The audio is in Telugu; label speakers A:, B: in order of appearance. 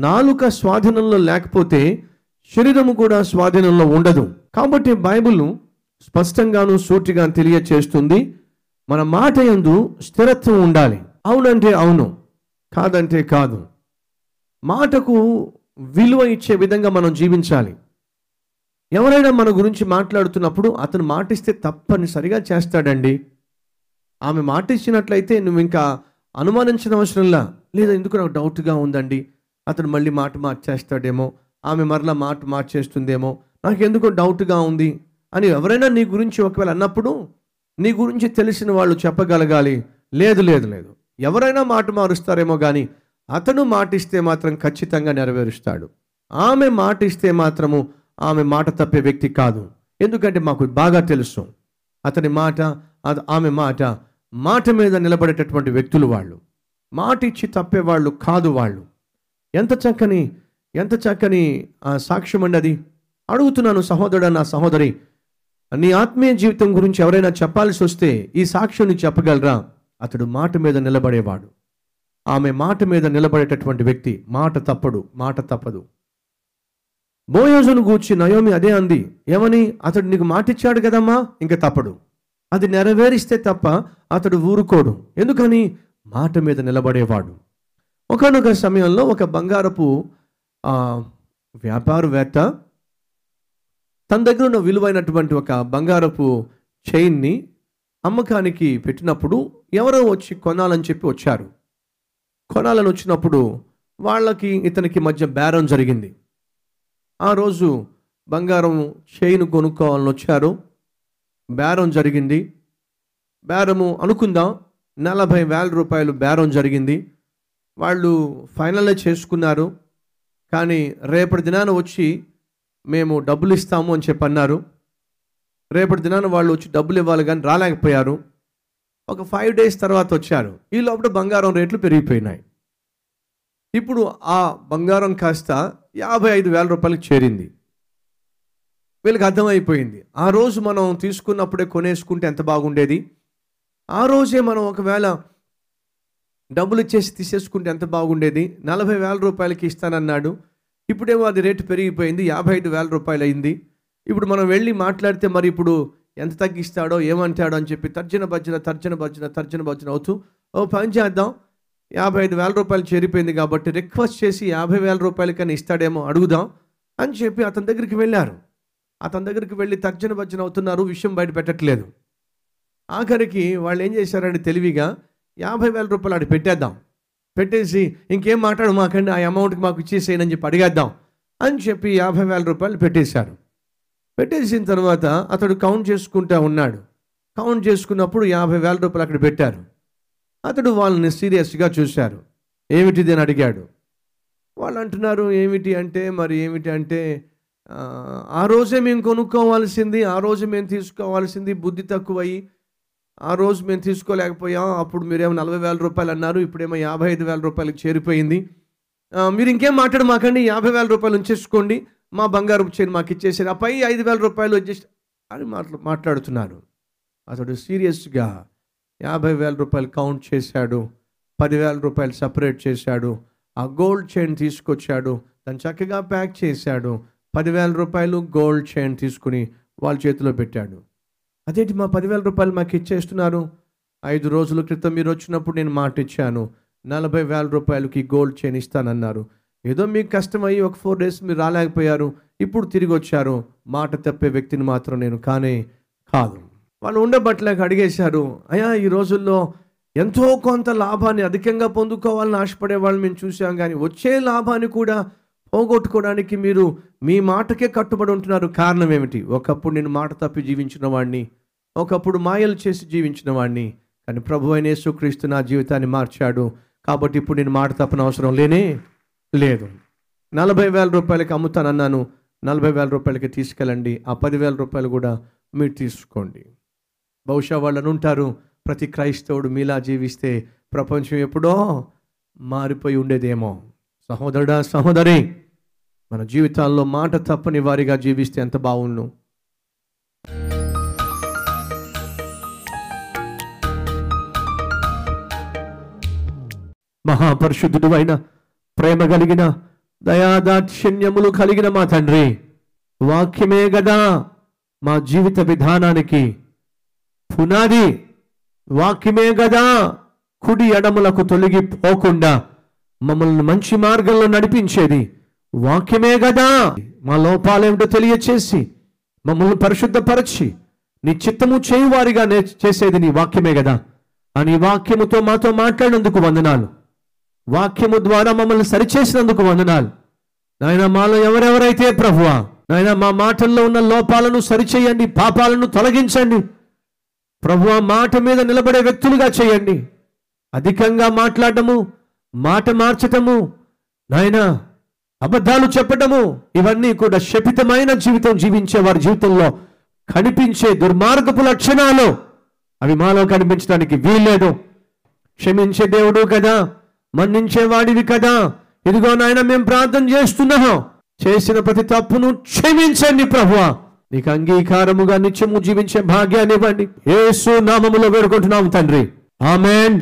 A: నాలుక స్వాధీనంలో లేకపోతే శరీరము కూడా స్వాధీనంలో ఉండదు. కాబట్టి బైబిల్ స్పష్టంగాను సూటిగా తెలియచేస్తుంది. మన మాట యందు స్థిరత్వం ఉండాలి. అవునంటే అవును కాదంటే కాదు. మాటకు విలువ ఇచ్చే విధంగా మనం జీవించాలి. ఎవరైనా మన గురించి మాట్లాడుతున్నప్పుడు అతను మాటిస్తే తప్పనిసరిగా చేస్తాడండి. ఆమె మాటిచ్చినట్లయితే నువ్వు ఇంకా అనుమానించిన అవసరంలా లేదా ఎందుకు నాకు డౌట్గా ఉందండి? అతను మళ్ళీ మాట మార్చేస్తాడేమో ఆమె మరలా మాట మార్చేస్తుందేమో నాకు ఎందుకో డౌట్గా ఉంది అని ఎవరైనా నీ గురించి ఒకవేళ అన్నప్పుడు నీ గురించి తెలిసిన వాళ్ళు చెప్పగలగాలి. లేదు లేదు లేదు. ఎవరైనా మాట మారుస్తారేమో కానీ అతను మాటిస్తే మాత్రం ఖచ్చితంగా నెరవేరుస్తాడు. ఆమె మాటిస్తే మాత్రము ఆమె మాట తప్పే వ్యక్తి కాదు. ఎందుకంటే మాకు బాగా తెలుసు. అతని మాట అది ఆమె మాట మాట మీద నిలబడేటటువంటి వ్యక్తులు వాళ్ళు. మాట ఇచ్చి తప్పేవాళ్ళు కాదు వాళ్ళు. ఎంత చక్కని ఎంత చక్కని సాక్ష్యం అండి అది. అడుగుతున్నాను సహోదరుడు నా సహోదరి నీ ఆత్మీయ జీవితం గురించి ఎవరైనా చెప్పాల్సి వస్తే ఈ సాక్ష్యం చెప్పగలరా? అతడు మాట మీద నిలబడేవాడు. ఆమె మాట మీద నిలబడేటటువంటి వ్యక్తి మాట తప్పడు మాట తప్పదు. బోయోజును గూర్చి నయోమి అదే అంది ఏమని? అతడు నీకు మాటిచ్చాడు కదమ్మా? ఇంకా తప్పడు. అది నెరవేరిస్తే తప్ప అతడు ఊరుకోడు. ఎందుకని? మాట మీద నిలబడేవాడు. ఒకనొక సమయంలో ఒక బంగారపు వ్యాపారవేత్త తన దగ్గర ఉన్న విలువైనటువంటి ఒక బంగారపు చైన్ని అమ్మకానికి పెట్టినప్పుడు ఎవరో వచ్చి కొనాలని చెప్పి వచ్చారు. కొనాలని వచ్చినప్పుడు వాళ్ళకి ఇతనికి మధ్య బేరం జరిగింది. ఆ రోజు బంగారం చైన్ కొనుక్కోవాలని వచ్చారు. బేరం జరిగింది. బేరము అనుకుందాం నలభై వేల రూపాయలు బేరం జరిగింది. వాళ్ళు ఫైనల్ చేసుకున్నారు. కానీ రేపటి దినాన వచ్చి మేము డబ్బులు ఇస్తాము అని చెప్పి అన్నారు. రేపటి దినాన వాళ్ళు వచ్చి డబ్బులు ఇవ్వాలి కానీ రాలేకపోయారు. ఒక ఫైవ్ డేస్ తర్వాత వచ్చారు. ఈ లోపల బంగారం రేట్లు పెరిగిపోయినాయి. ఇప్పుడు ఆ బంగారం కాస్త యాభై ఐదు వేల రూపాయలకు చేరింది. వీళ్ళకి అర్థమైపోయింది. ఆ రోజు మనం తీసుకున్నప్పుడే కొనేసుకుంటే ఎంత బాగుండేది? ఆ రోజే మనం ఒకవేళ డబ్బులు ఇచ్చేసి తీసేసుకుంటే ఎంత బాగుండేది? నలభై వేల రూపాయలకి ఇస్తానన్నాడు. ఇప్పుడేమో అది రేటు పెరిగిపోయింది. యాభై ఐదు వేల రూపాయలు అయింది ఇప్పుడు మనం వెళ్ళి మాట్లాడితే మరి ఇప్పుడు ఎంత తగ్గిస్తాడో ఏమంటాడో అని చెప్పి తర్జన భర్జన తర్జన భర్జన తర్జన భర్జన అవుతూ ఓ పని చేద్దాం. యాభై ఐదు వేల రూపాయలు చేరిపోయింది కాబట్టి రిక్వెస్ట్ చేసి యాభై వేల రూపాయలకైనా ఇస్తాడేమో అడుగుదాం అని చెప్పి అతని దగ్గరికి వెళ్ళారు. అతని దగ్గరికి వెళ్ళి తర్జన భర్జన అవుతున్నారు విషయం బయట పెట్టట్లేదు. ఆఖరికి వాళ్ళు ఏం చేశారంటే తెలివిగా యాభై వేల రూపాయలు అటు పెట్టేద్దాం. పెట్టేసి ఇంకేం మాట్లాడు మాకండి ఆ అమౌంట్కి మాకు ఇచ్చేసేయనని చెప్పి అడిగేద్దాం అని చెప్పి యాభై వేల రూపాయలు పెట్టేశారు. పెట్టేసిన తర్వాత అతడు కౌంట్ చేసుకుంటా ఉన్నాడు. కౌంట్ చేసుకున్నప్పుడు యాభై వేల రూపాయలు అక్కడ పెట్టారు. అతడు వాళ్ళని సీరియస్గా చూశారు. ఏమిటిది అని అడిగాడు. వాళ్ళు అంటున్నారు ఏమిటి అంటే మరి ఏమిటి అంటే ఆ, ఆ రోజే మేము కొనుక్కోవాల్సింది ఆ రోజు మేము తీసుకోవాల్సింది బుద్ధి తక్కువయ్యి ఆ రోజు మేము తీసుకోలేకపోయాం. అప్పుడు మీరేమో నలభై వేల రూపాయలు అన్నారు. ఇప్పుడేమో యాభై ఐదు వేల రూపాయలకు చేరిపోయింది. మీరు ఇంకేం మాట్లాడు మాకండి. యాభై వేల రూపాయలు ఉంచేసుకోండి. మా బంగారు చైన్ మాకు ఇచ్చేసారు. ఆ పై ఐదు వేల రూపాయలు వచ్చేసి అని మాట్లా మాట్లాడుతున్నారు. అతడు సీరియస్గా యాభై వేల రూపాయలు కౌంట్ చేశాడు. పదివేల రూపాయలు సపరేట్ చేశాడు. ఆ గోల్డ్ చైన్ తీసుకొచ్చాడు. దాన్ని చక్కగా ప్యాక్ చేశాడు. పదివేల రూపాయలు గోల్డ్ చైన్ తీసుకుని వాళ్ళ చేతిలో పెట్టాడు. అదేంటి మా పదివేల రూపాయలు మాకు ఇచ్చేస్తున్నారు? ఐదు రోజుల క్రితం మీరు వచ్చినప్పుడు నేను మాట ఇచ్చాను నలభై వేల రూపాయలకి గోల్డ్ చైన్ ఇస్తానన్నారు. ఏదో మీకు కష్టమయ్యి ఒక ఫోర్ డేస్ మీరు రాలేకపోయారు. ఇప్పుడు తిరిగి వచ్చారు. మాట తప్పే వ్యక్తిని మాత్రం నేను కానే కాదు. వాళ్ళు ఉండబట్టలేక అడిగేశారు. అయ్యా ఈ రోజుల్లో ఎంతో కొంత లాభాన్ని అధికంగా పొందుకోవాలని ఆశపడే వాళ్ళు మేము చూసాం కానీ వచ్చే లాభాన్ని కూడా పోగొట్టుకోవడానికి మీరు మీ మాటకే కట్టుబడి ఉంటున్నారు. కారణం ఏమిటి? ఒకప్పుడు నేను మాట తప్పి జీవించిన వాడిని ఒకప్పుడు మాయలు చేసి జీవించిన వాడిని కానీ ప్రభు అయిన యేసుక్రీస్తు నా జీవితాన్ని మార్చాడు. కాబట్టి ఇప్పుడు నేను మాట తప్పని అవసరం లేనే లేదు. నలభై వేల రూపాయలకి అమ్ముతానన్నాను. నలభై వేల రూపాయలకి తీసుకెళ్ళండి. ఆ పదివేల రూపాయలు కూడా మీరు తీసుకోండి. బహుశా వాళ్ళని ఉంటారు. ప్రతి క్రైస్తవుడు మీలా జీవిస్తే ప్రపంచం ఎప్పుడో మారిపోయి ఉండేదేమో. సహోదరుడా సహోదరి మన జీవితాల్లో మాట తప్పని వారిగా జీవిస్తే ఎంత బాగుండు. మహాపరిశుద్ధుడు అయిన ప్రేమ కలిగిన దయాదాక్షిణ్యములు కలిగిన మా తండ్రి వాక్యమే గదా మా జీవిత విధానానికి. పునాది వాక్యమే గదా కుడి ఎడములకు తొలగిపోకుండా మమ్మల్ని మంచి మార్గంలో నడిపించేది వాక్యమే గదా. మా లోపాలేమిటో తెలియచేసి మమ్మల్ని పరిశుద్ధపరచి నీ చిత్తము చేయువారిగా నే చేసేది నీ వాక్యమే కదా అని వాక్యముతో మాతో మాట్లాడినందుకు వందనాలు. వాక్యము ద్వారా మమ్మల్ని సరిచేసినందుకు వందనాలు. నాయన మాలో ఎవరెవరైతే ప్రభువ నాయన మా మాటల్లో ఉన్న లోపాలను సరిచేయండి పాపాలను తొలగించండి. ప్రభు ఆ మాట మీద నిలబడే వ్యక్తులుగా చేయండి. అధికంగా మాట్లాడటము మాట మార్చటము నాయన అబద్ధాలు చెప్పటము ఇవన్నీ కూడా శపితమైన జీవితం జీవించే వారి జీవితంలో కనిపించే దుర్మార్గపు లక్షణాలు అవి మాలో కనిపించడానికి వీల్లేదు. క్షమించే దేవుడు కదా. మన్నించే వాడివి కదా. ఇదిగో నాయన మేము ప్రార్థన చేస్తున్నాము. చేసిన ప్రతి తప్పును క్షమించండి ప్రభు నీకు అంగీకారముగా నిత్యము జీవించే భాగ్యాన్ని ఇవ్వండి. ఏసు నామములో వేడుకుంటున్నాం తండ్రి. ఆమెన్.